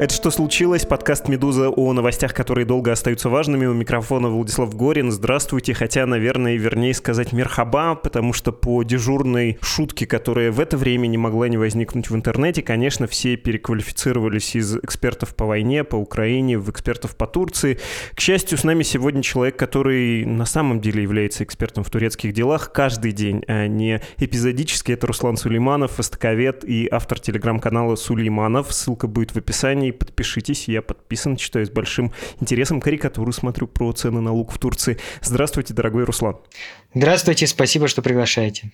Это «Что случилось?» Подкаст «Медуза» о новостях, которые долго остаются важными. У микрофона Владислав Горин. Здравствуйте. Хотя, наверное, вернее сказать мерхаба, потому что по дежурной шутке, которая в это время не могла не возникнуть в интернете, конечно, все переквалифицировались из экспертов по войне, по Украине, в экспертов по Турции. К счастью, с нами сегодня человек, который на самом деле является экспертом в турецких делах каждый день, а не эпизодически. Это Руслан Сулейманов, востоковед и автор телеграм-канала Сулейманов. Ссылка будет в описании и подпишитесь. Я подписан, читаю с большим интересом карикатуру, смотрю про цены на лук в Турции. Здравствуйте, дорогой Руслан. Здравствуйте, спасибо, что приглашаете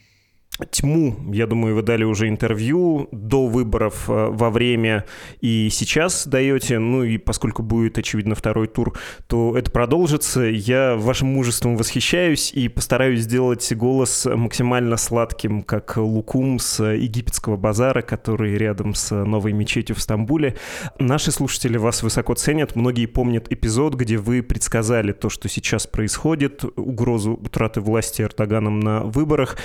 тьму, я думаю, вы дали уже интервью до выборов, э, во время и сейчас даете. Ну и поскольку будет, очевидно, второй тур, то это продолжится. Я вашим мужеством восхищаюсь и постараюсь сделать голос максимально сладким, как лукум с египетского базара, который рядом с новой мечетью в Стамбуле. Наши слушатели вас высоко ценят. Многие помнят эпизод, где вы предсказали то, что сейчас происходит, угрозу утраты власти Эрдоганом на выборах.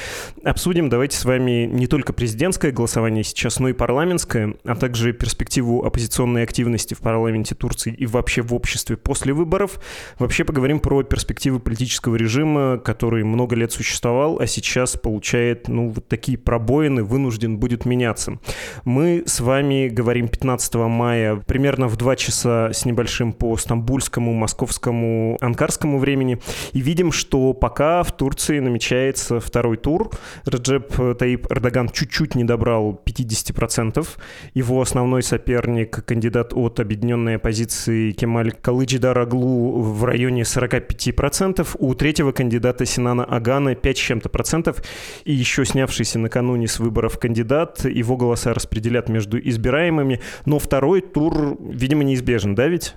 Обсудим обсудим давайте с вами не только президентское голосование сейчас, но и парламентское, а также перспективу оппозиционной активности в парламенте Турции и вообще в обществе после выборов. Вообще поговорим про перспективы политического режима, который много лет существовал, а сейчас получает, ну, вот такие пробоины, вынужден будет меняться. Мы с вами говорим 15 мая примерно в 2 часа с небольшим по стамбульскому, московскому, анкарскому времени и видим, что пока в Турции намечается второй тур. Реджеп Таип Эрдоган чуть-чуть не добрал 50%. Его основной соперник, кандидат от объединенной оппозиции Кемаль Калыджидар Аглу в районе 45%. У третьего кандидата Синана Агана 5 с чем-то процентов. И еще снявшийся накануне с выборов кандидат, его голоса распределят между избираемыми. Но второй тур, видимо, неизбежен, да ведь?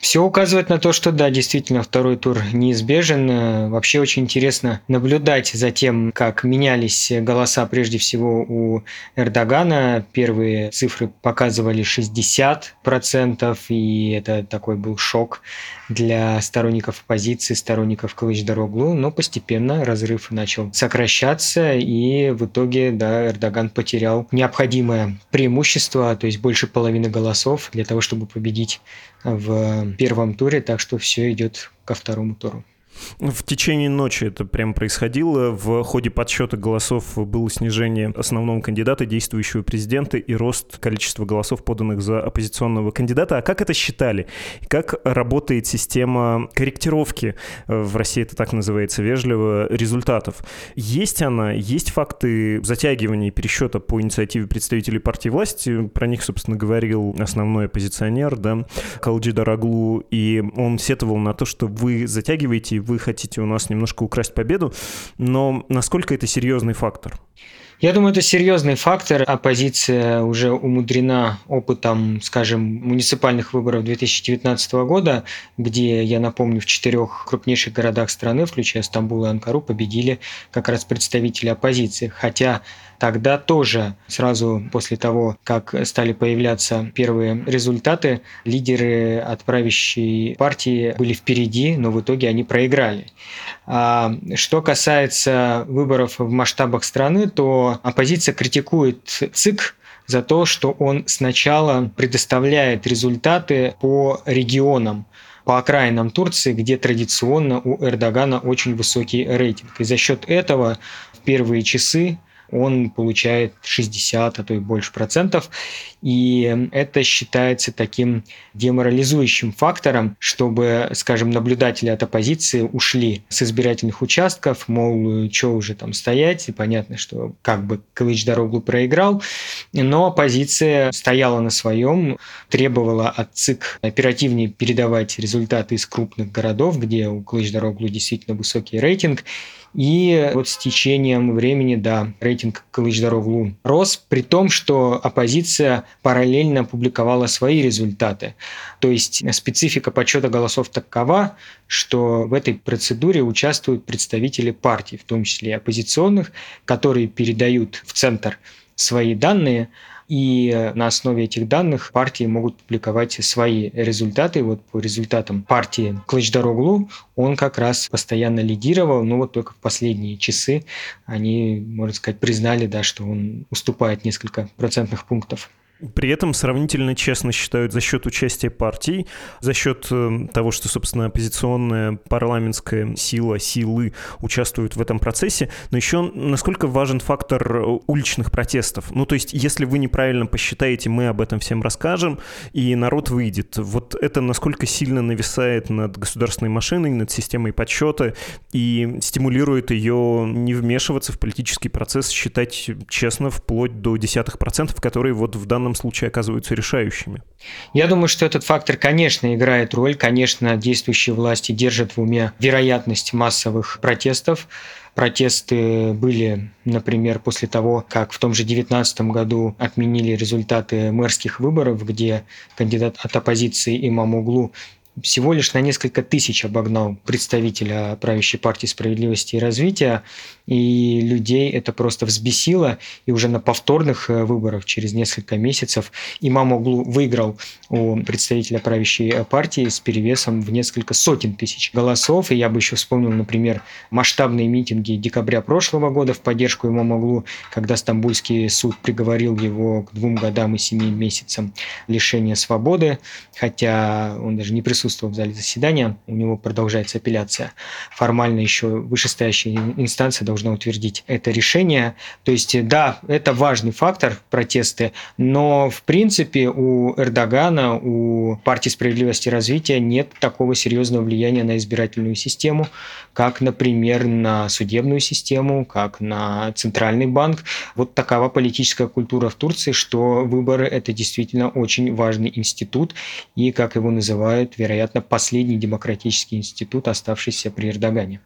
Все указывает на то, что да, действительно, второй тур неизбежен. Э, вообще очень интересно наблюдать за тем, как менялись голоса прежде всего у Эрдогана. Первые цифры показывали 60%, и это такой был шок для сторонников оппозиции, сторонников Кылыч-Дороглу, но постепенно разрыв начал сокращаться, и в итоге да, Эрдоган потерял необходимое преимущество, то есть больше половины голосов для того, чтобы победить в первом туре, так что все идет ко второму туру. В течение ночи это прям происходило. В ходе подсчета голосов было снижение основного кандидата, действующего президента, и рост количества голосов, поданных за оппозиционного кандидата. А как это считали? Как работает система корректировки, в России это так называется вежливо, результатов? Есть она? Есть факты затягивания пересчета по инициативе представителей партии власти? Про них, собственно, говорил основной оппозиционер, да, Калджи Дараглу, и он сетовал на то, что вы затягиваете, вы хотите у нас немножко украсть победу, но насколько это серьезный фактор? Я думаю, это серьезный фактор. Оппозиция уже умудрена опытом, скажем, муниципальных выборов 2019 года, где, я напомню, в четырех крупнейших городах страны, включая Стамбул и Анкару, победили как раз представители оппозиции. Хотя Тогда тоже сразу после того, как стали появляться первые результаты, лидеры от правящей партии были впереди, но в итоге они проиграли. А что касается выборов в масштабах страны, то оппозиция критикует ЦИК за то, что он сначала предоставляет результаты по регионам по окраинам Турции, где традиционно у Эрдогана очень высокий рейтинг. И за счет этого в первые часы он получает 60, а то и больше процентов. И это считается таким деморализующим фактором, чтобы, скажем, наблюдатели от оппозиции ушли с избирательных участков, мол, что уже там стоять, и понятно, что как бы Кылыч дорогу проиграл, но оппозиция стояла на своем, требовала от ЦИК оперативнее передавать результаты из крупных городов, где у Кылыч дорогу действительно высокий рейтинг, и вот с течением времени, да, рейтинг Кылыч-Дороглу рос, при том, что оппозиция параллельно публиковала свои результаты. То есть специфика подсчета голосов такова, что в этой процедуре участвуют представители партий, в том числе оппозиционных, которые передают в центр свои данные, и э, на основе этих данных партии могут публиковать свои результаты. Вот по результатам партии Клычдароглу он как раз постоянно лидировал, но вот только в последние часы они, можно сказать, признали, да, что он уступает несколько процентных пунктов. При этом сравнительно честно считают за счет участия партий, за счет э, того, что, собственно, оппозиционная парламентская сила, силы участвуют в этом процессе, но еще насколько важен фактор э, уличных протестов. Ну, то есть, если вы неправильно посчитаете, мы об этом всем расскажем, и народ выйдет. Вот это насколько сильно нависает над государственной машиной, над системой подсчета и стимулирует ее не вмешиваться в политический процесс, считать честно вплоть до десятых процентов, которые вот в данном данном случае оказываются решающими? Я думаю, что этот фактор, конечно, играет роль. Конечно, действующие власти держат в уме вероятность массовых протестов. Протесты были, например, после того, как в том же 2019 году отменили результаты мэрских выборов, где кандидат от оппозиции Имам Углу всего лишь на несколько тысяч обогнал представителя правящей партии справедливости и развития, и людей это просто взбесило, и уже на повторных э, выборах через несколько месяцев Имам Оглу выиграл у представителя правящей партии с перевесом в несколько сотен тысяч голосов, и я бы еще вспомнил, например, масштабные митинги декабря прошлого года в поддержку Имама Оглу, когда Стамбульский суд приговорил его к двум годам и семи месяцам лишения свободы, хотя он даже не присутствовал присутствовал в зале заседания, у него продолжается апелляция. Формально еще вышестоящая инстанция должна утвердить это решение. То есть, да, это важный фактор, протесты, но в принципе у Эрдогана, у партии справедливости и развития нет такого серьезного влияния на избирательную систему, как, например, на судебную систему, как на центральный банк. Вот такова политическая культура в Турции, что выборы – это действительно очень важный институт, и, как его называют, вероятно, последний демократический институт, оставшийся при Эрдогане.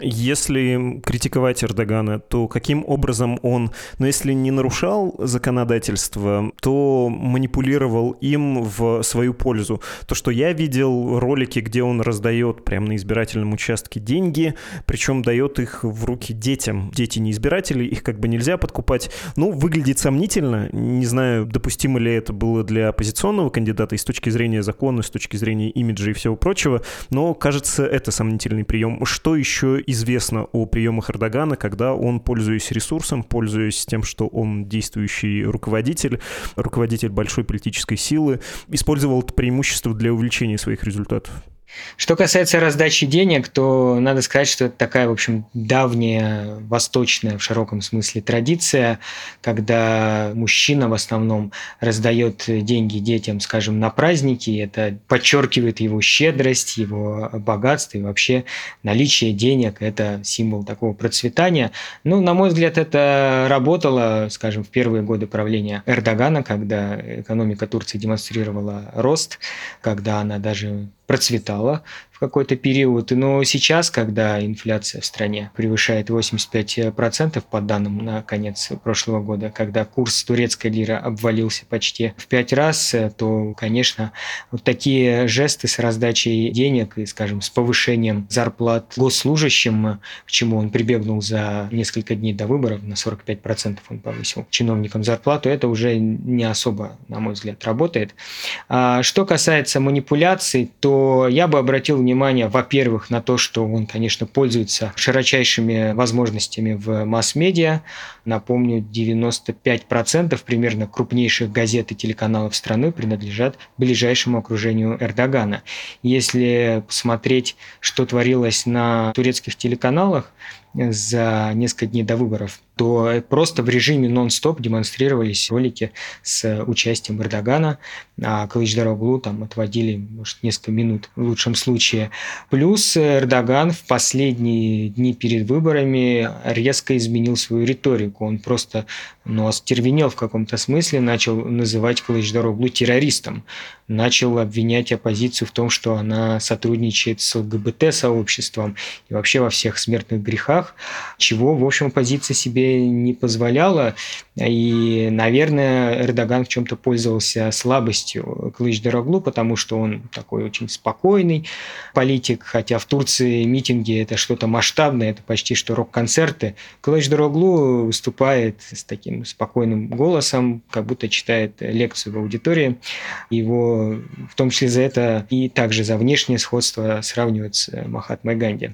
Если критиковать Эрдогана, то каким образом он, ну если не нарушал законодательство, то манипулировал им в свою пользу? То, что я видел ролики, где он раздает прямо на избирательном участке деньги, причем дает их в руки детям. Дети не избиратели, их как бы нельзя подкупать. Ну, выглядит сомнительно. Не знаю, допустимо ли это было для оппозиционного кандидата и с точки зрения закона, с точки зрения имиджа и всего прочего, но кажется, это сомнительный прием. Что еще еще известно о приемах Эрдогана, когда он, пользуясь ресурсом, пользуясь тем, что он действующий руководитель, руководитель большой политической силы, использовал это преимущество для увеличения своих результатов? Что касается раздачи денег, то надо сказать, что это такая, в общем, давняя, восточная в широком смысле традиция, когда мужчина в основном раздает деньги детям, скажем, на праздники. Это подчеркивает его щедрость, его богатство и вообще наличие денег – это символ такого процветания. Ну, на мой взгляд, это работало, скажем, в первые годы правления Эрдогана, когда экономика Турции демонстрировала рост, когда она даже процветала какой-то период. Но сейчас, когда инфляция в стране превышает 85% по данным на конец прошлого года, когда курс турецкой лиры обвалился почти в пять раз, то, конечно, вот такие жесты с раздачей денег и, скажем, с повышением зарплат госслужащим, к чему он прибегнул за несколько дней до выборов, на 45% он повысил чиновникам зарплату, это уже не особо, на мой взгляд, работает. А что касается манипуляций, то я бы обратил внимание внимание, во-первых, на то, что он, конечно, пользуется широчайшими возможностями в масс-медиа. Напомню, 95% примерно крупнейших газет и телеканалов страны принадлежат ближайшему окружению Эрдогана. Если посмотреть, что творилось на турецких телеканалах, за несколько дней до выборов, то просто в режиме нон-стоп демонстрировались ролики с участием Эрдогана, а Кылычдароглу там отводили, может, несколько минут в лучшем случае. Плюс Эрдоган в последние дни перед выборами резко изменил свою риторику. Он просто ну, остервенел в каком-то смысле, начал называть Кылычдароглу террористом, начал обвинять оппозицию в том, что она сотрудничает с ЛГБТ-сообществом и вообще во всех смертных грехах, вещах, чего, в общем, оппозиция себе не позволяла. И, наверное, Эрдоган в чем-то пользовался слабостью Клыч Дороглу, потому что он такой очень спокойный политик, хотя в Турции митинги – это что-то масштабное, это почти что рок-концерты. Клыч Дороглу выступает с таким спокойным голосом, как будто читает лекцию в аудитории. Его в том числе за это и также за внешнее сходство сравнивают с Махатмой Ганди.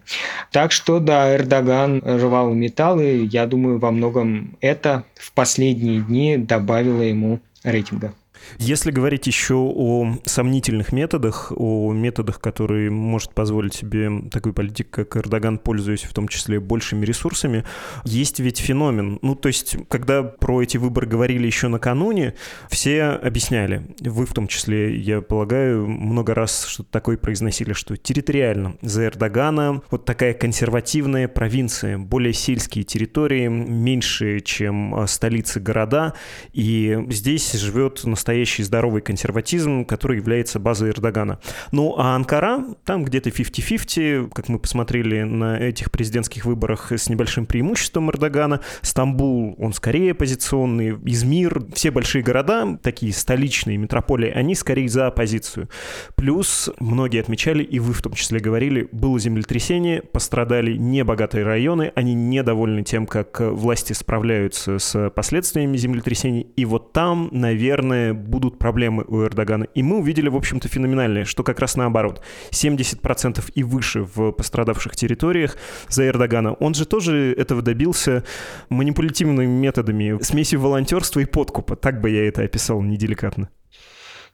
Так что, да, Эрдоган Иран рвал металлы. Я думаю, во многом это в последние дни добавило ему рейтинга. Если говорить еще о сомнительных методах, о методах, которые может позволить себе такой политик, как Эрдоган, пользуясь в том числе большими ресурсами, есть ведь феномен. Ну, то есть, когда про эти выборы говорили еще накануне, все объясняли, вы в том числе, я полагаю, много раз что-то такое произносили, что территориально за Эрдогана вот такая консервативная провинция, более сельские территории, меньше, чем столицы города, и здесь живет настоящий настоящий здоровый консерватизм, который является базой Эрдогана. Ну, а Анкара, там где-то 50-50, как мы посмотрели на этих президентских выборах с небольшим преимуществом Эрдогана. Стамбул, он скорее оппозиционный, Измир, все большие города, такие столичные метрополии, они скорее за оппозицию. Плюс многие отмечали, и вы в том числе говорили, было землетрясение, пострадали небогатые районы, они недовольны тем, как власти справляются с последствиями землетрясений, и вот там, наверное, будут проблемы у Эрдогана. И мы увидели, в общем-то, феноменальное, что как раз наоборот. 70% и выше в пострадавших территориях за Эрдогана. Он же тоже этого добился манипулятивными методами, смесью волонтерства и подкупа. Так бы я это описал неделикатно.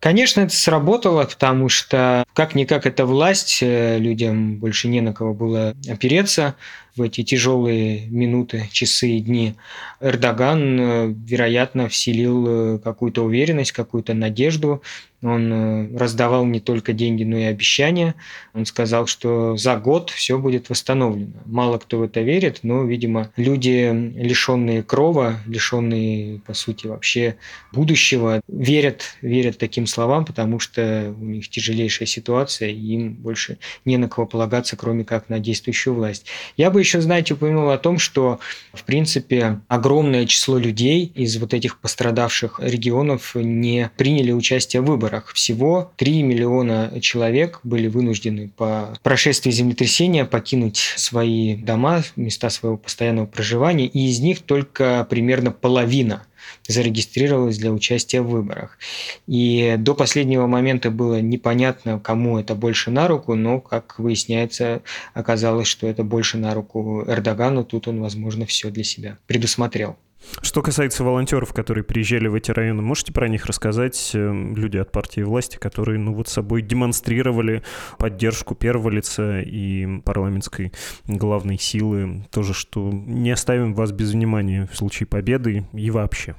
Конечно, это сработало, потому что как-никак это власть, э, людям больше не на кого было опереться в эти тяжелые минуты, часы и дни. Эрдоган, э, вероятно, вселил э, какую-то уверенность, какую-то надежду он э, раздавал не только деньги, но и обещания. Он сказал, что за год все будет восстановлено. Мало кто в это верит, но, видимо, люди, лишенные крова, лишенные, по сути, вообще будущего, верят, верят таким словам, потому что у них тяжелейшая ситуация, и им больше не на кого полагаться, кроме как на действующую власть. Я бы еще, знаете, упомянул о том, что, в принципе, огромное число людей из вот этих пострадавших регионов не приняли участие в выборах. Всего 3 миллиона человек были вынуждены по прошествии землетрясения покинуть свои дома, места своего постоянного проживания, и из них только примерно половина зарегистрировалась для участия в выборах. И до последнего момента было непонятно, кому это больше на руку, но, как выясняется, оказалось, что это больше на руку Эрдогану. Тут он, возможно, все для себя предусмотрел. Что касается волонтеров, которые приезжали в эти районы, можете про них рассказать? Эм, люди от партии власти, которые, ну, вот собой демонстрировали поддержку первого лица и парламентской главной силы. Тоже, что не оставим вас без внимания в случае победы и вообще.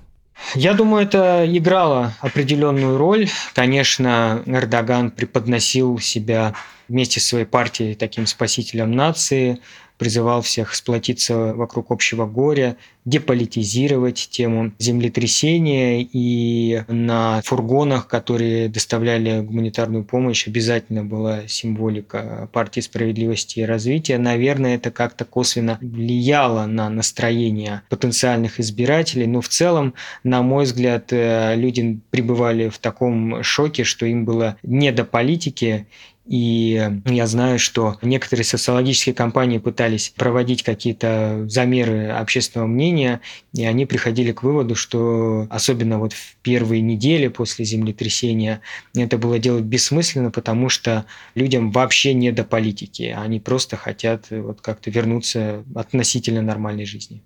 Я думаю, это играло определенную роль. Конечно, Эрдоган преподносил себя вместе с своей партией таким спасителем нации, призывал всех сплотиться вокруг общего горя, деполитизировать тему землетрясения и на фургонах, которые доставляли гуманитарную помощь, обязательно была символика партии справедливости и развития. Наверное, это как-то косвенно влияло на настроение потенциальных избирателей, но в целом, на мой взгляд, э, люди пребывали в таком шоке, что им было не до политики, и я знаю, что некоторые социологические компании пытались проводить какие-то замеры общественного мнения, и они приходили к выводу, что особенно вот в первые недели после землетрясения это было делать бессмысленно, потому что людям вообще не до политики. Они просто хотят вот как-то вернуться относительно нормальной жизни.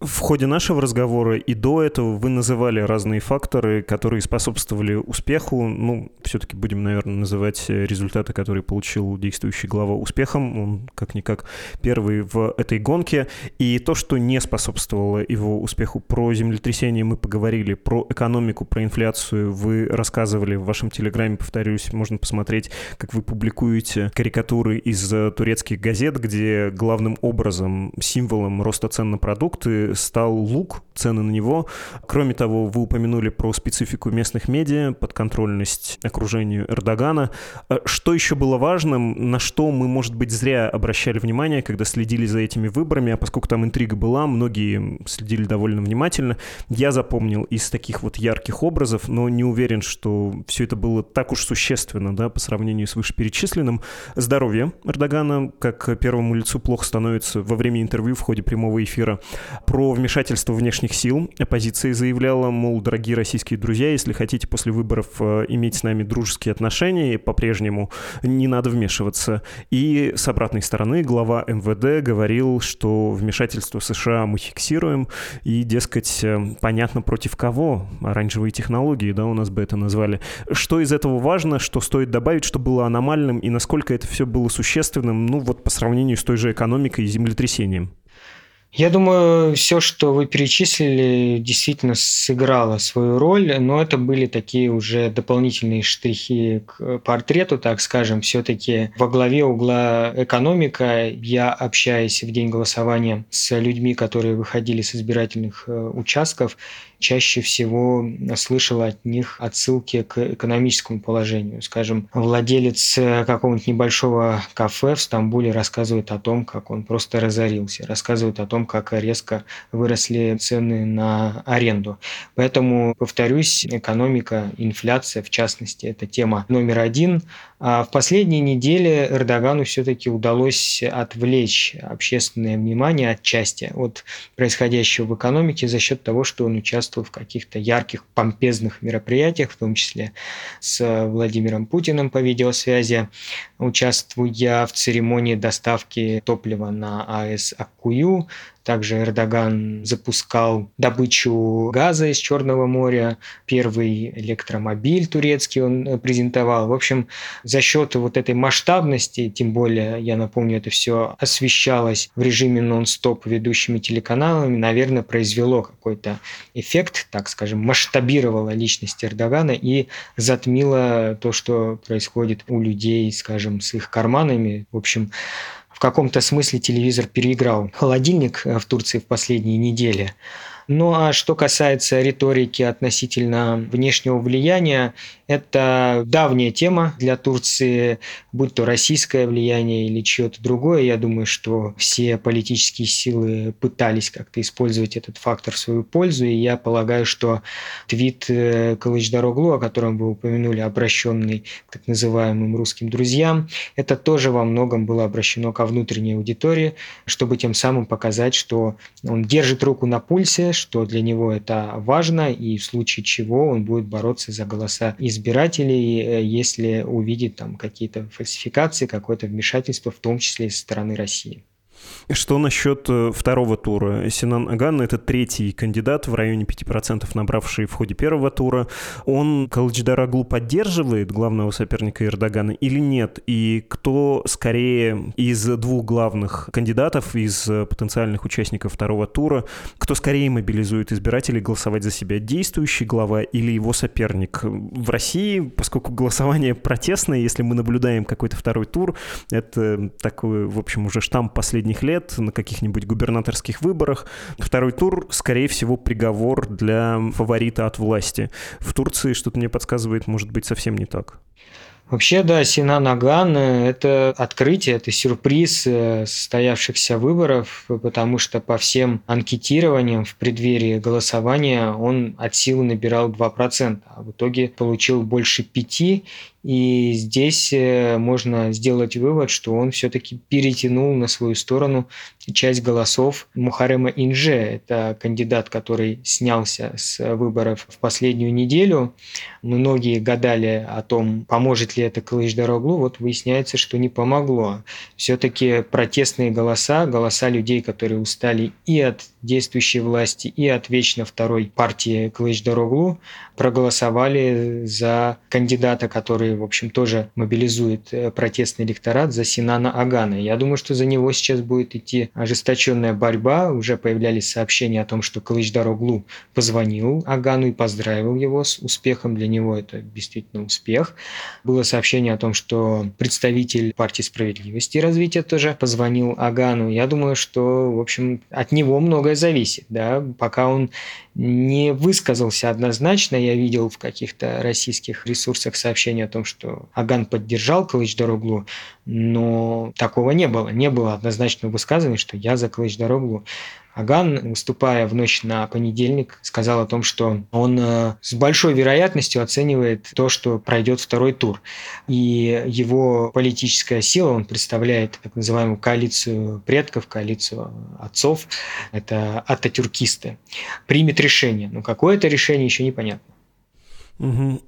В ходе нашего разговора и до этого вы называли разные факторы, которые способствовали успеху. Ну, все-таки будем, наверное, называть результаты, которые получил действующий глава успехом. Он, как-никак, первый в этой гонке. И то, что не способствовало его успеху. Про землетрясение мы поговорили, про экономику, про инфляцию вы рассказывали в вашем телеграме, повторюсь, можно посмотреть, как вы публикуете карикатуры из турецких газет, где главным образом символом роста цен на продукт продукты стал лук, цены на него. Кроме того, вы упомянули про специфику местных медиа, подконтрольность окружению Эрдогана. А что еще было важным, на что мы, может быть, зря обращали внимание, когда следили за этими выборами, а поскольку там интрига была, многие следили довольно внимательно. Я запомнил из таких вот ярких образов, но не уверен, что все это было так уж существенно, да, по сравнению с вышеперечисленным. Здоровье Эрдогана, как первому лицу плохо становится во время интервью в ходе прямого эфира. Про вмешательство внешних сил оппозиция заявляла, мол, дорогие российские друзья, если хотите после выборов э, иметь с нами дружеские отношения по-прежнему, не надо вмешиваться. И с обратной стороны глава МВД говорил, что вмешательство США мы фиксируем, и, дескать, э, понятно против кого. Оранжевые технологии, да, у нас бы это назвали. Что из этого важно, что стоит добавить, что было аномальным, и насколько это все было существенным, ну вот по сравнению с той же экономикой и землетрясением? Я думаю, все, что вы перечислили, действительно сыграло свою роль, но это были такие уже дополнительные штрихи к портрету, так скажем. Все-таки во главе угла экономика. Я, общаясь в день голосования с людьми, которые выходили с избирательных э, участков, чаще всего слышал от них отсылки к экономическому положению. Скажем, владелец э, какого-нибудь небольшого кафе в Стамбуле рассказывает о том, как он просто разорился, рассказывает о том, как резко выросли цены на аренду. Поэтому, повторюсь, экономика, инфляция, в частности, это тема номер один. А в последние недели Эрдогану все-таки удалось отвлечь общественное внимание отчасти от происходящего в экономике за счет того, что он участвовал в каких-то ярких, помпезных мероприятиях, в том числе с Владимиром Путиным по видеосвязи, участвуя в церемонии доставки топлива на АЭС Аккую, также Эрдоган запускал добычу газа из Черного моря, первый электромобиль турецкий он презентовал. В общем, за счет вот этой масштабности, тем более, я напомню, это все освещалось в режиме нон-стоп ведущими телеканалами, наверное, произвело какой-то эффект, так скажем, масштабировало личность Эрдогана и затмило то, что происходит у людей, скажем, с их карманами. В общем, каком-то смысле телевизор переиграл холодильник э, в Турции в последние недели. Ну а что касается риторики относительно внешнего влияния, это давняя тема для Турции, будь то российское влияние или чье-то другое. Я думаю, что все политические силы пытались как-то использовать этот фактор в свою пользу, и я полагаю, что твит э, Калычдароглу, о котором вы упомянули, обращенный к так называемым русским друзьям, это тоже во многом было обращено ко внутренней аудитории, чтобы тем самым показать, что он держит руку на пульсе, что для него это важно, и в случае чего он будет бороться за голоса избирателей, э, если увидит там какие-то фальсификации, какое-то вмешательство, в том числе со стороны России. Что насчет э, второго тура? Синан Аган — это третий кандидат, в районе 5% набравший в ходе первого тура. Он Калджидараглу поддерживает главного соперника Эрдогана или нет? И кто скорее из двух главных кандидатов, из потенциальных участников второго тура, кто скорее мобилизует избирателей голосовать за себя? Действующий глава или его соперник? В России, поскольку голосование протестное, если мы наблюдаем какой-то второй тур, это такой, в общем, уже штамп последних лет, лет на каких-нибудь губернаторских выборах. Второй тур, скорее всего, приговор для фаворита от власти. В Турции что-то мне подсказывает, может быть, совсем не так. Вообще, да, Синан Аган – это открытие, это сюрприз э, состоявшихся выборов, потому что по всем анкетированиям в преддверии голосования он от силы набирал 2%, а в итоге получил больше 5%, и здесь э, можно сделать вывод, что он все-таки перетянул на свою сторону часть голосов Мухарема Инже. Это кандидат, который снялся с выборов в последнюю неделю. Многие гадали о том, поможет ли это Кылыч-Дороглу. Вот выясняется, что не помогло. Все-таки протестные голоса, голоса людей, которые устали и от действующей власти, и от вечно второй партии Кылыч-Дороглу, проголосовали за кандидата, который, в общем, тоже мобилизует э, протестный электорат, за Синана Агана. Я думаю, что за него сейчас будет идти ожесточенная борьба. Уже появлялись сообщения о том, что Кылычдароглу позвонил Агану и поздравил его с успехом. Для него это действительно успех. Было сообщение о том, что представитель партии справедливости и развития тоже позвонил Агану. Я думаю, что, в общем, от него многое зависит. Да? Пока он не высказался однозначно. Я видел в каких-то российских ресурсах сообщение о том, что Аган поддержал Кылыч-Дороглу, но такого не было. Не было однозначного высказывания, что я за Кылыч-Дороглу. Аган, выступая в ночь на понедельник, сказал о том, что он э, с большой вероятностью оценивает то, что пройдет второй тур. И его политическая сила, он представляет так называемую коалицию предков, коалицию отцов, это ататюркисты, примет решение. Но какое это решение, еще непонятно.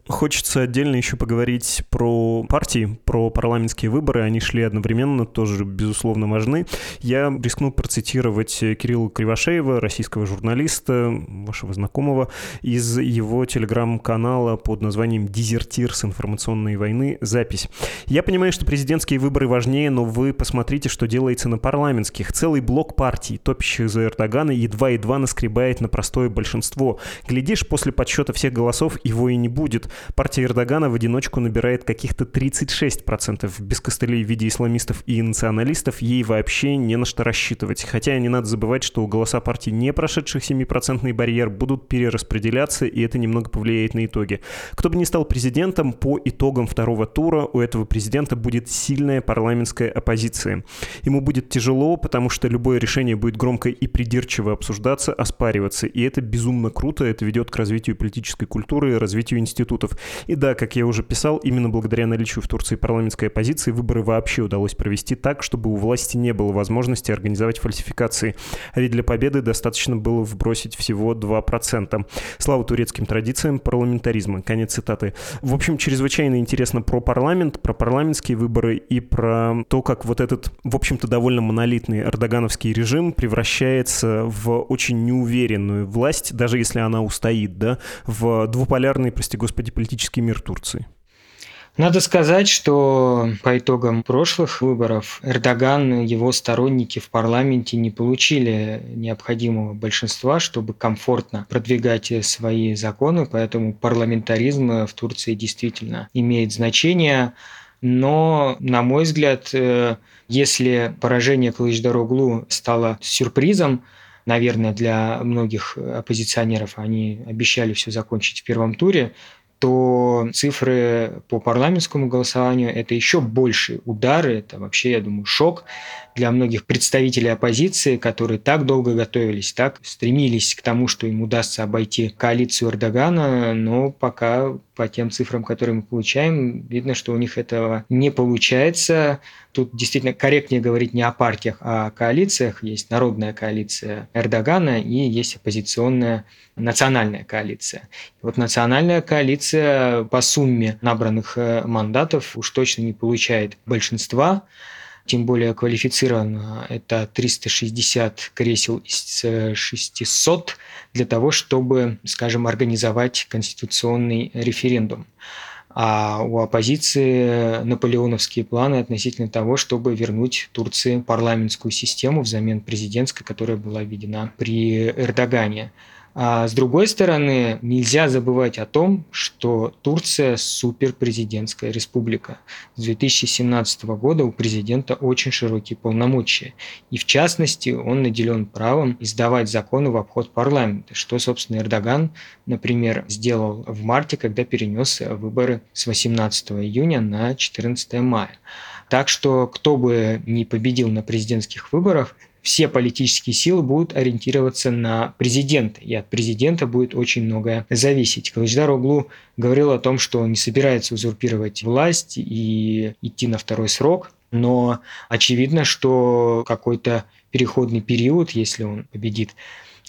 Хочется отдельно еще поговорить про партии, про парламентские выборы. Они шли одновременно, тоже, безусловно, важны. Я рискну процитировать Кирилла Кривошеева, российского журналиста, вашего знакомого, из его телеграм-канала под названием «Дезертир с информационной войны. Запись». Я понимаю, что президентские выборы важнее, но вы посмотрите, что делается на парламентских. Целый блок партий, топящих за Эрдогана, едва-едва наскребает на простое большинство. Глядишь, после подсчета всех голосов его и не будет. Партия Эрдогана в одиночку набирает каких-то 36%. Без костылей в виде исламистов и националистов ей вообще не на что рассчитывать. Хотя не надо забывать, что голоса партий, не прошедших 7% барьер, будут перераспределяться, и это немного повлияет на итоги. Кто бы ни стал президентом, по итогам второго тура у этого президента будет сильная парламентская оппозиция. Ему будет тяжело, потому что любое решение будет громко и придирчиво обсуждаться, оспариваться. И это безумно круто, это ведет к развитию политической культуры, развитию развитию институтов. И да, как я уже писал, именно благодаря наличию в Турции парламентской оппозиции выборы вообще удалось провести так, чтобы у власти не было возможности организовать фальсификации. А ведь для победы достаточно было вбросить всего 2%. Слава турецким традициям парламентаризма. Конец цитаты. В общем, чрезвычайно интересно про парламент, про парламентские выборы и про то, как вот этот, в общем-то, довольно монолитный эрдогановский режим превращается в очень неуверенную власть, даже если она устоит, да, в двуполярный прости господи, политический мир Турции? Надо сказать, что по итогам прошлых выборов Эрдоган и его сторонники в парламенте не получили необходимого большинства, чтобы комфортно продвигать свои законы, поэтому парламентаризм в Турции действительно имеет значение. Но, на мой взгляд, э, если поражение Кылычдароглу стало сюрпризом, наверное, для многих оппозиционеров. Они обещали все закончить в первом туре то цифры по парламентскому голосованию – это еще большие удары, это вообще, я думаю, шок для многих представителей оппозиции, которые так долго готовились, так стремились к тому, что им удастся обойти коалицию Эрдогана, но пока по тем цифрам, которые мы получаем, видно, что у них этого не получается. Тут действительно корректнее говорить не о партиях, а о коалициях. Есть народная коалиция Эрдогана и есть оппозиционная национальная коалиция. Вот национальная коалиция по сумме набранных э, мандатов уж точно не получает большинства тем более квалифицировано. Это 360 кресел из 600 для того, чтобы, скажем, организовать конституционный референдум а у оппозиции наполеоновские планы относительно того, чтобы вернуть Турции парламентскую систему взамен президентской, которая была введена при Эрдогане. А с другой стороны, нельзя забывать о том, что Турция суперпрезидентская республика. С 2017 года у президента очень широкие полномочия. И в частности, он наделен правом издавать законы в обход парламента, что, собственно, Эрдоган, например, сделал в марте, когда перенес выборы с 18 июня на 14 мая. Так что кто бы ни победил на президентских выборах, все политические силы будут ориентироваться на президента, и от президента будет очень многое зависеть. Калычдар Оглу говорил о том, что он не собирается узурпировать власть и идти на второй срок, но очевидно, что какой-то переходный период, если он победит,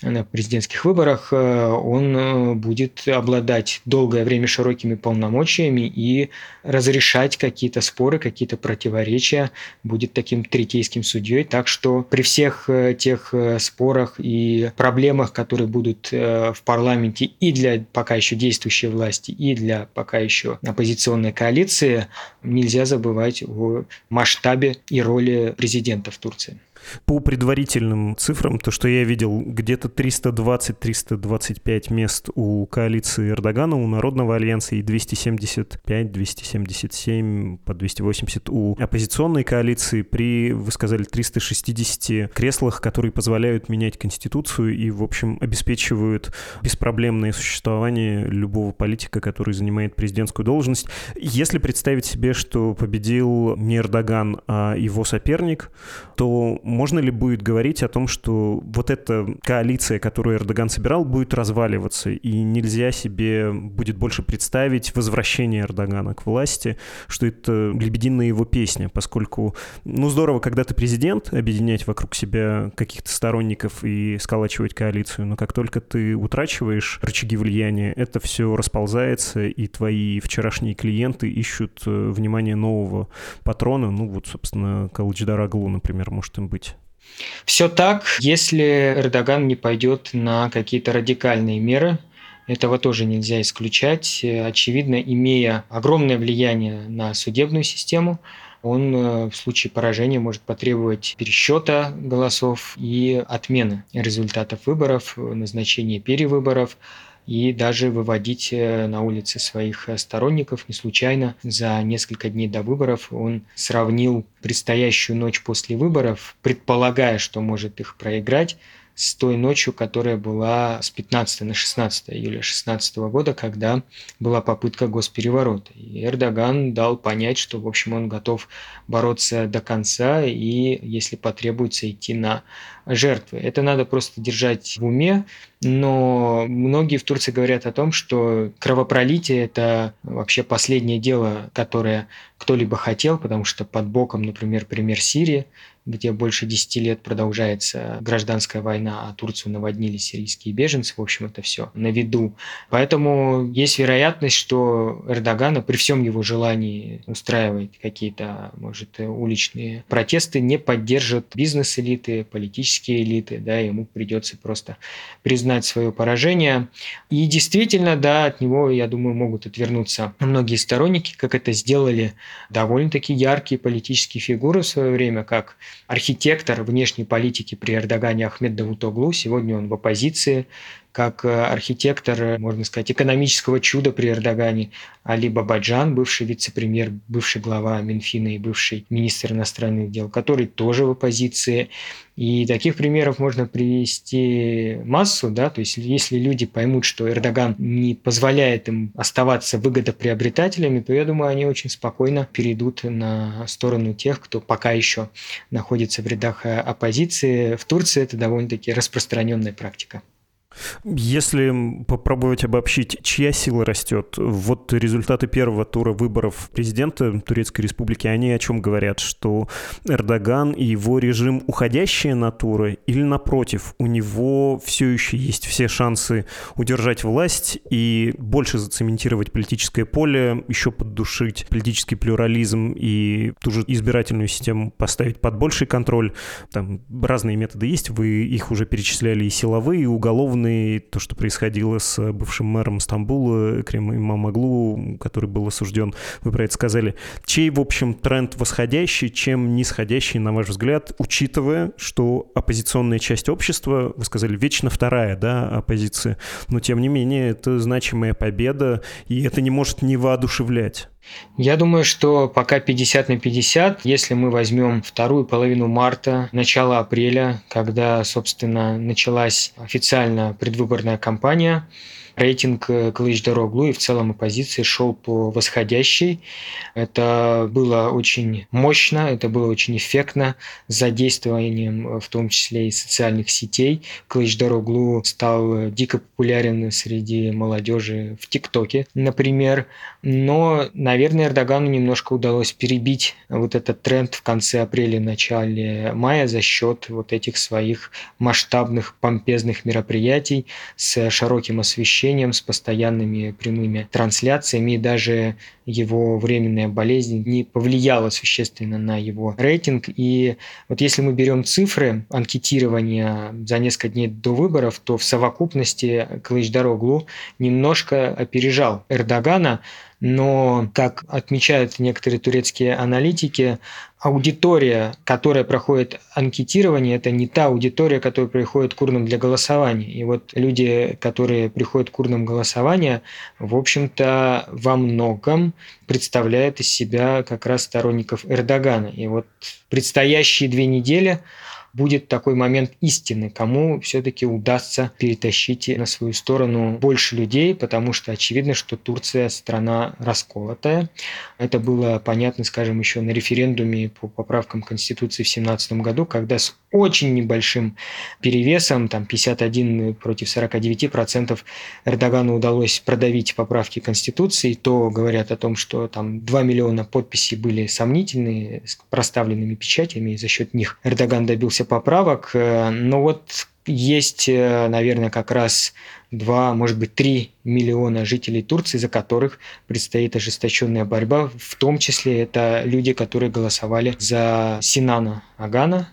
на президентских выборах, э, он э, будет обладать долгое время широкими полномочиями и разрешать какие-то споры, какие-то противоречия, будет таким третейским судьей. Так что при всех э, тех спорах и проблемах, которые будут в парламенте и для пока еще действующей власти, и для пока еще оппозиционной коалиции, нельзя забывать о масштабе и роли президента в Турции. По предварительным цифрам, то, что я видел, где-то где-то 320-325 мест у коалиции Эрдогана, у Народного альянса и 275-277 по 280 у оппозиционной коалиции при, вы сказали, 360 креслах, которые позволяют менять Конституцию и, в общем, обеспечивают беспроблемное существование любого политика, который занимает президентскую должность. Если представить себе, что победил не Эрдоган, а его соперник, то можно ли будет говорить о том, что вот эта коалиция, которую Эрдоган собирал, будет разваливаться, и нельзя себе будет больше представить возвращение Эрдогана к власти, что это лебединая его песня, поскольку, ну, здорово, когда ты президент, объединять вокруг себя каких-то сторонников и сколачивать коалицию, но как только ты утрачиваешь рычаги влияния, это все расползается, и твои вчерашние клиенты ищут э, внимание нового патрона, ну, вот, собственно, Калджидар Аглу, например, может им быть. Все так, если Эрдоган не пойдет на какие-то радикальные меры, этого тоже нельзя исключать. Очевидно, имея огромное влияние на судебную систему, он э, в случае поражения может потребовать пересчета голосов и отмены результатов выборов, назначения перевыборов, и даже выводить э, на улицы своих э, сторонников. Не случайно за несколько дней до выборов он сравнил предстоящую ночь после выборов, предполагая, что может их проиграть, с той ночью, которая была с 15 на 16 июля 2016 года, когда была попытка госпереворота. И Эрдоган дал понять, что, в общем, он готов бороться до конца и, если потребуется, идти на жертвы. Это надо просто держать в уме, но многие в Турции говорят о том, что кровопролитие – это вообще последнее дело, которое кто-либо хотел, потому что под боком, например, пример Сирии, где больше 10 лет продолжается гражданская война, а Турцию наводнили сирийские беженцы. В общем, это все на виду. Поэтому есть вероятность, что Эрдогана при всем его желании устраивать какие-то, может, уличные протесты, не поддержат бизнес-элиты, политические элиты. Да, ему придется просто признать свое поражение. И действительно, да, от него, я думаю, могут отвернуться многие сторонники, как это сделали довольно-таки яркие политические фигуры в свое время, как архитектор внешней политики при Эрдогане Ахмед Давутоглу. Сегодня он в оппозиции, как э, архитектор, можно сказать, экономического чуда при Эрдогане, Али Бабаджан, бывший вице-премьер, бывший глава Минфина и бывший министр иностранных дел, который тоже в оппозиции. И таких примеров можно привести массу, да, то есть если люди поймут, что Эрдоган не позволяет им оставаться выгодоприобретателями, то я думаю, они очень спокойно перейдут на сторону тех, кто пока еще находится в рядах э, оппозиции. В Турции это довольно-таки распространенная практика. Если попробовать обобщить, чья сила растет? Вот результаты первого тура выборов президента Турецкой Республики, они о чем говорят? Что Эрдоган и его режим уходящие на туры или напротив, у него все еще есть все шансы удержать власть и больше зацементировать политическое поле, еще поддушить политический плюрализм и ту же избирательную систему поставить под больший контроль. Там разные методы есть, вы их уже перечисляли и силовые, и уголовные, стороны, то, что происходило с бывшим мэром Стамбула, Крем Имамаглу, который был осужден, вы про это сказали. Чей, в общем, тренд восходящий, чем нисходящий, на ваш взгляд, учитывая, что оппозиционная часть общества, вы сказали, вечно вторая, да, оппозиция, но тем не менее это значимая победа, и это не может не воодушевлять. Я думаю, что пока 50 на 50, если мы возьмем вторую половину марта, начало апреля, когда, собственно, началась официально предвыборная кампания, рейтинг э, Кылыч-Дороглу и в целом оппозиции шел по восходящей. Это было очень мощно, это было очень эффектно, с задействованием э, в том числе и социальных сетей. Кылыч-Дороглу стал э, дико популярен среди молодежи в ТикТоке, например. Но, наверное, Эрдогану немножко удалось перебить вот этот тренд в конце апреля, начале мая за счет вот этих своих масштабных помпезных мероприятий с широким освещением освещением, с постоянными прямыми трансляциями, и даже его временная болезнь не повлияла существенно на его рейтинг. И вот если мы берем цифры анкетирования за несколько дней до выборов, то в совокупности Клыч Дороглу немножко опережал Эрдогана, но, как отмечают некоторые турецкие аналитики, аудитория, которая проходит анкетирование, это не та аудитория, которая приходит к урнам для голосования. И вот люди, которые приходят к урнам голосования, в общем-то, во многом представляют из себя как раз сторонников Эрдогана. И вот предстоящие две недели будет такой момент истины, кому все-таки удастся перетащить на свою сторону больше людей, потому что очевидно, что Турция страна расколотая. Это было понятно, скажем, еще на референдуме по поправкам Конституции в 2017 году, когда с очень небольшим перевесом, там 51 против 49 процентов, Эрдогану удалось продавить поправки Конституции, то говорят о том, что там 2 миллиона подписей были сомнительные, с проставленными печатями, и за счет них Эрдоган добился поправок, э, но вот есть, э, наверное, как раз 2, может быть, 3 миллиона жителей Турции, за которых предстоит ожесточенная борьба. В том числе это люди, которые голосовали за Синана Агана.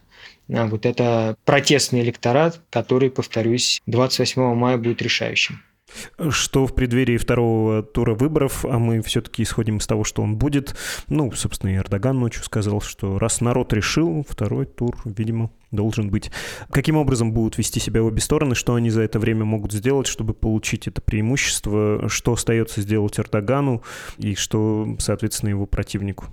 А вот это протестный электорат, который, повторюсь, 28 мая будет решающим что в преддверии второго тура выборов, а мы все-таки исходим из того, что он будет, ну, собственно, и Эрдоган ночью сказал, что раз народ решил, второй тур, видимо, должен быть. Каким образом будут вести себя обе стороны, что они за это время могут сделать, чтобы получить это преимущество, что остается сделать Эрдогану и что, соответственно, его противнику?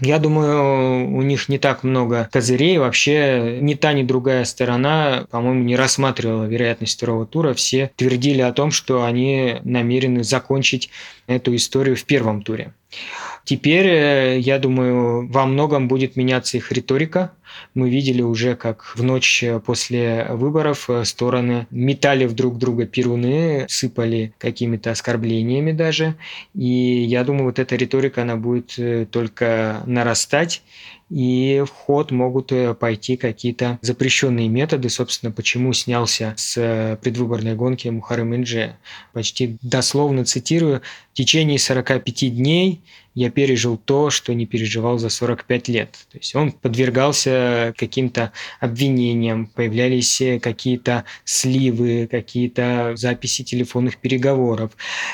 Я думаю, у них не так много козырей. Вообще ни та, ни другая сторона, по-моему, не рассматривала вероятность второго тура. Все твердили о том, что они намерены закончить эту историю в первом туре. Теперь, э, я думаю, во многом будет меняться их риторика. Мы видели уже, как в ночь после выборов э, стороны метали в друг друга перуны, сыпали какими-то оскорблениями даже. И я думаю, вот эта риторика, она будет э, только нарастать и в ход могут пойти какие-то запрещенные методы. Собственно, почему снялся с предвыборной гонки Мухарем Инже. Почти дословно цитирую, в течение 45 дней я пережил то, что не переживал за 45 лет. То есть он подвергался каким-то обвинениям, появлялись какие-то сливы, какие-то записи телефонных переговоров.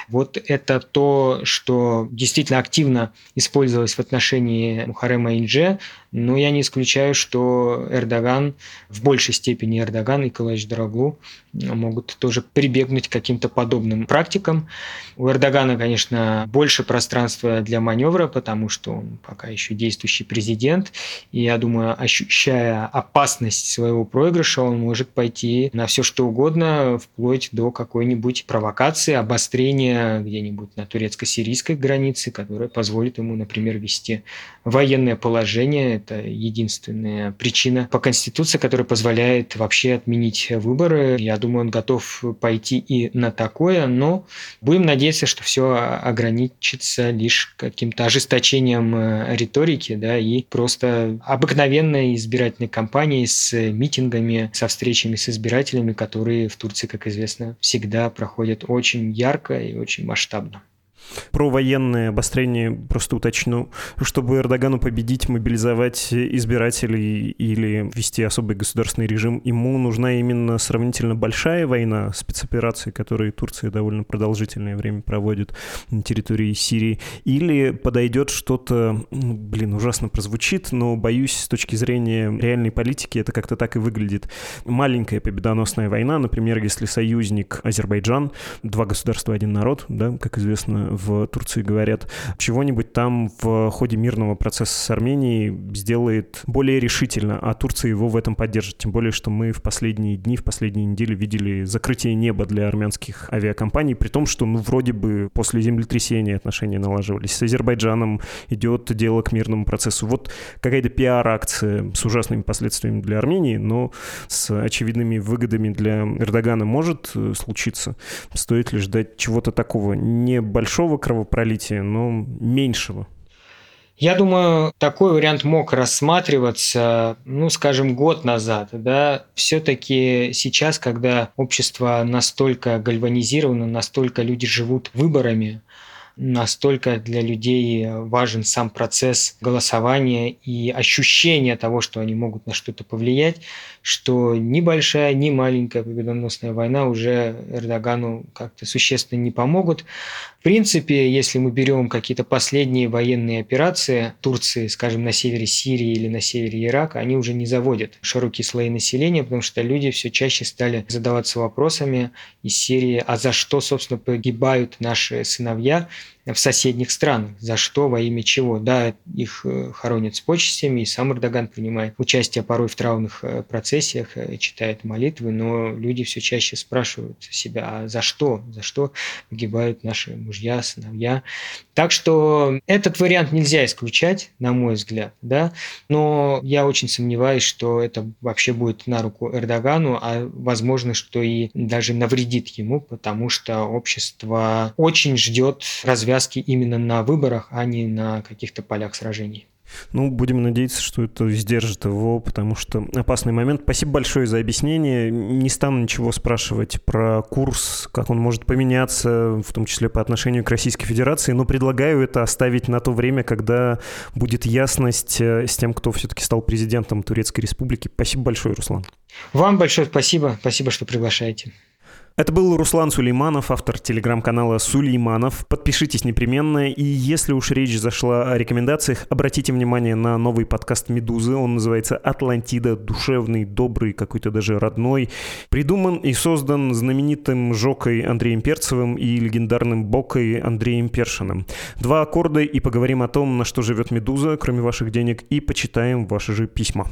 Вот это то, что действительно активно использовалось в отношении Мухарема Инже, но я не исключаю, что Эрдоган, в большей степени Эрдоган и Калач Дороглу могут тоже прибегнуть к каким-то подобным практикам. У Эрдогана, конечно, больше пространства для маневра, потому что он пока еще действующий президент. И я думаю, ощущая опасность своего проигрыша, он может пойти на все что угодно, вплоть до какой-нибудь провокации, обострения где-нибудь на турецко-сирийской границе, которая позволит ему, например, вести военное положение. Это единственная причина по Конституции, которая позволяет вообще отменить выборы. Я думаю, он готов пойти и на такое, но будем надеяться, что все ограничится лишь каким-то ожесточением э, риторики, да, и просто обыкновенной избирательной кампанией с митингами, со встречами с избирателями, которые в Турции, как известно, всегда проходят очень ярко и очень масштабно. Про военное обострение просто уточню. Чтобы Эрдогану победить, мобилизовать избирателей или ввести особый государственный режим, ему нужна именно сравнительно большая война, спецоперации, которые Турция довольно продолжительное время проводит на территории Сирии, или подойдет что-то, ну, блин, ужасно прозвучит, но боюсь, с точки зрения реальной политики это как-то так и выглядит. Маленькая победоносная война, например, если союзник Азербайджан, два государства, один народ, да, как известно, в Турции говорят, чего-нибудь там в ходе мирного процесса с Арменией сделает более решительно, а Турция его в этом поддержит. Тем более, что мы в последние дни, в последние недели видели закрытие неба для армянских авиакомпаний, при том, что, ну, вроде бы после землетрясения отношения налаживались. С Азербайджаном идет дело к мирному процессу. Вот какая-то пиар-акция с ужасными последствиями для Армении, но с очевидными выгодами для Эрдогана может э, случиться. Стоит ли ждать чего-то такого небольшого большого кровопролития, но меньшего. Я думаю, такой вариант мог рассматриваться, ну, скажем, год назад. Да? Все-таки сейчас, когда общество настолько гальванизировано, настолько люди живут выборами, настолько для людей важен сам процесс голосования и ощущение того, что они могут на что-то повлиять, что ни большая, ни маленькая победоносная война уже Эрдогану как-то существенно не помогут. Принципе, если мы берем какие-то последние военные операции Турции, скажем, на севере Сирии или на севере Ирака, они уже не заводят широкие слои населения, потому что люди все чаще стали задаваться вопросами из серии «А за что, собственно, погибают наши сыновья?» В соседних странах. За что, во имя чего? Да, их э, хоронят с почестями, и сам Эрдоган принимает участие порой в травных э, процессиях, э, читает молитвы, но люди все чаще спрашивают себя, а за что? За что погибают наши мужья, сыновья? Так что этот вариант нельзя исключать, на мой взгляд, да, но я очень сомневаюсь, что это вообще будет на руку Эрдогану, а возможно, что и даже навредит ему, потому что общество очень ждет развязки развязки именно на выборах, а не на каких-то полях сражений. Ну, будем надеяться, что это сдержит его, потому что опасный момент. Спасибо большое за объяснение. Не стану ничего спрашивать про курс, как он может поменяться, в том числе по отношению к Российской Федерации, но предлагаю это оставить на то время, когда будет ясность э, с тем, кто все-таки стал президентом Турецкой Республики. Спасибо большое, Руслан. Вам большое спасибо. Спасибо, что приглашаете. Это был Руслан Сулейманов, автор телеграм-канала Сулейманов. Подпишитесь непременно. И если уж речь зашла о рекомендациях, обратите внимание на новый подкаст «Медузы». Он называется «Атлантида». Душевный, добрый, какой-то даже родной. Придуман и создан знаменитым Жокой Андреем Перцевым и легендарным Бокой Андреем Першиным. Два аккорда и поговорим о том, на что живет «Медуза», кроме ваших денег, и почитаем ваши же письма.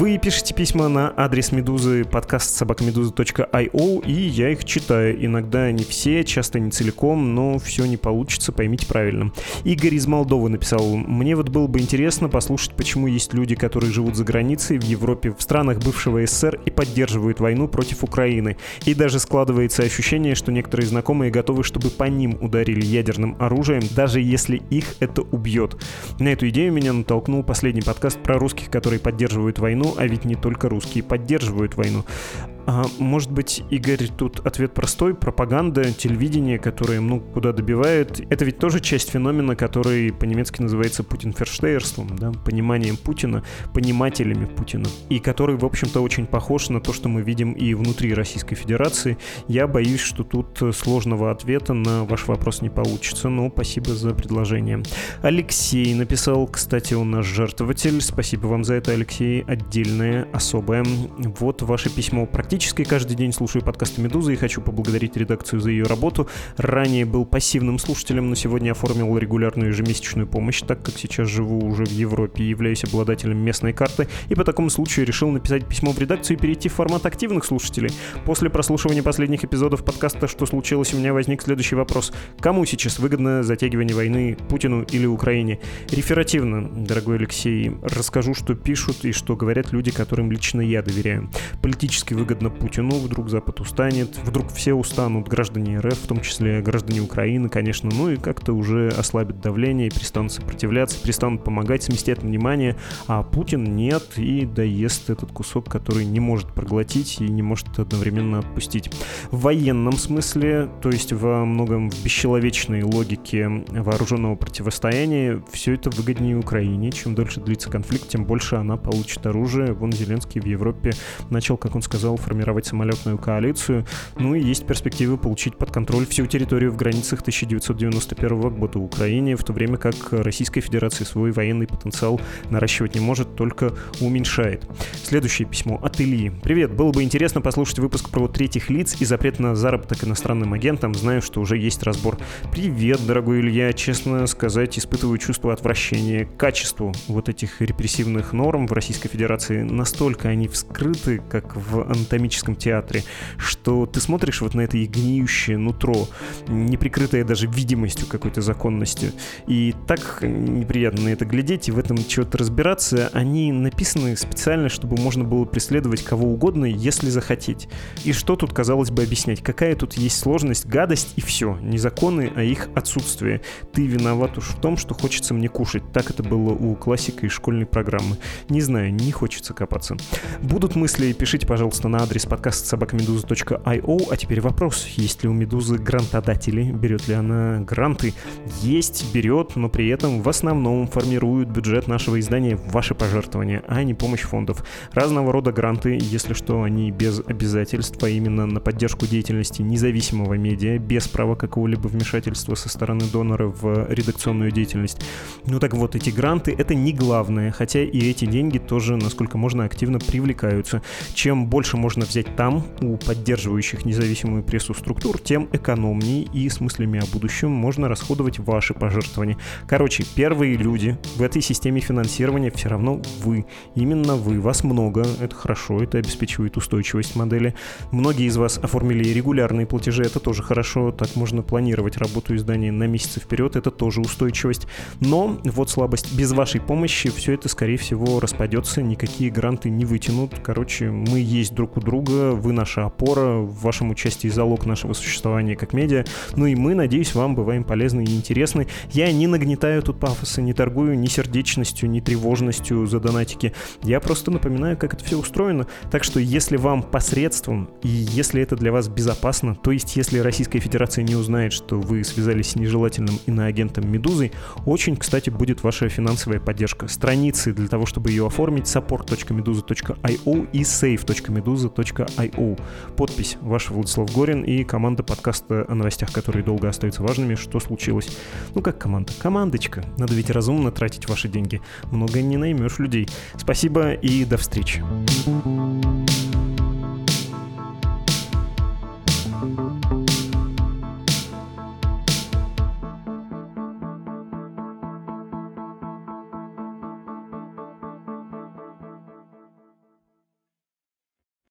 Вы пишете письма на адрес Медузы подкаст собакамедуза.io, и я их читаю. Иногда не все, часто не целиком, но все не получится, поймите правильно. Игорь из Молдовы написал, мне вот было бы интересно послушать, почему есть люди, которые живут за границей, в Европе, в странах бывшего СССР и поддерживают войну против Украины. И даже складывается ощущение, что некоторые знакомые готовы, чтобы по ним ударили ядерным оружием, даже если их это убьет. На эту идею меня натолкнул последний подкаст про русских, которые поддерживают войну, а ведь не только русские поддерживают войну. Может быть, Игорь, тут ответ простой. Пропаганда, телевидение, которое, ну, куда добивает, это ведь тоже часть феномена, который по-немецки называется путинферштейерством, да, пониманием Путина, понимателями Путина, и который, в общем-то, очень похож на то, что мы видим и внутри Российской Федерации. Я боюсь, что тут сложного ответа на ваш вопрос не получится, но спасибо за предложение. Алексей написал, кстати, он наш жертвователь, спасибо вам за это, Алексей, отдельное, особое. Вот ваше письмо практически практически каждый день слушаю подкасты «Медузы» и хочу поблагодарить редакцию за ее работу. Ранее был пассивным слушателем, но сегодня оформил регулярную ежемесячную помощь, так как сейчас живу уже в Европе и являюсь обладателем местной карты, и по такому случаю решил написать письмо в редакцию и перейти в формат активных слушателей. После прослушивания последних эпизодов подкаста «Что случилось?» у меня возник следующий вопрос. Кому сейчас выгодно затягивание войны, Путину или Украине? Реферативно, дорогой Алексей, расскажу, что пишут и что говорят люди, которым лично я доверяю. Политически выгодно Путину, вдруг Запад устанет, вдруг все устанут, граждане РФ, в том числе граждане Украины, конечно, ну и как-то уже ослабит давление, перестанут сопротивляться, перестанут помогать, сместят внимание, а Путин нет и доест этот кусок, который не может проглотить и не может одновременно отпустить. В военном смысле, то есть во многом в бесчеловечной логике вооруженного противостояния, все это выгоднее Украине. Чем дольше длится конфликт, тем больше она получит оружие. Вон Зеленский в Европе начал, как он сказал, формировать самолетную коалицию. Ну и есть перспективы получить под контроль всю территорию в границах 1991 года Украине, в то время как Российская Федерация свой военный потенциал наращивать не может, только уменьшает. Следующее письмо от Ильи. Привет, было бы интересно послушать выпуск про третьих лиц и запрет на заработок иностранным агентам. Знаю, что уже есть разбор. Привет, дорогой Илья. Честно сказать, испытываю чувство отвращения к качеству вот этих репрессивных норм в Российской Федерации. Настолько они вскрыты, как в антомии комическом театре, что ты смотришь вот на это гниющее нутро, не прикрытое даже видимостью какой-то законности. И так неприятно на это глядеть и в этом что-то разбираться. Они написаны специально, чтобы можно было преследовать кого угодно, если захотеть. И что тут, казалось бы, объяснять? Какая тут есть сложность, гадость и все. Не законы, а их отсутствие. Ты виноват уж в том, что хочется мне кушать. Так это было у классика из школьной программы. Не знаю, не хочется копаться. Будут мысли, пишите, пожалуйста, на адрес подкаста собакамедуза.io. А теперь вопрос. Есть ли у Медузы грантодатели? Берет ли она гранты? Есть, берет, но при этом в основном формируют бюджет нашего издания ваши пожертвования, а не помощь фондов. Разного рода гранты, если что, они без обязательства именно на поддержку деятельности независимого медиа, без права какого-либо вмешательства со стороны донора в редакционную деятельность. Ну так вот, эти гранты — это не главное, хотя и эти деньги тоже, насколько можно, активно привлекаются. Чем больше можно взять там, у поддерживающих независимую прессу структур, тем экономнее и с мыслями о будущем можно расходовать ваши пожертвования. Короче, первые люди в этой системе финансирования все равно вы. Именно вы. Вас много, это хорошо, это обеспечивает устойчивость модели. Многие из вас оформили регулярные платежи, это тоже хорошо, так можно планировать работу издания на месяцы вперед, это тоже устойчивость. Но вот слабость. Без вашей помощи все это, скорее всего, распадется, никакие гранты не вытянут. Короче, мы есть друг у друга, вы наша опора, в вашем участии залог нашего существования как медиа. Ну и мы, надеюсь, вам бываем полезны и интересны. Я не нагнетаю тут пафоса, не торгую ни сердечностью, ни тревожностью за донатики. Я просто напоминаю, как это все устроено. Так что если вам посредством, и если это для вас безопасно, то есть если Российская Федерация не узнает, что вы связались с нежелательным иноагентом Медузой, очень, кстати, будет ваша финансовая поддержка. Страницы для того, чтобы ее оформить, support.meduza.io и save.meduza.io. Подпись ваш Владислав Горин и команда подкаста о новостях, которые долго остаются важными. Что случилось? Ну, как команда? Командочка. Надо ведь разумно тратить ваши деньги. Много не наймешь людей. Спасибо и до встречи.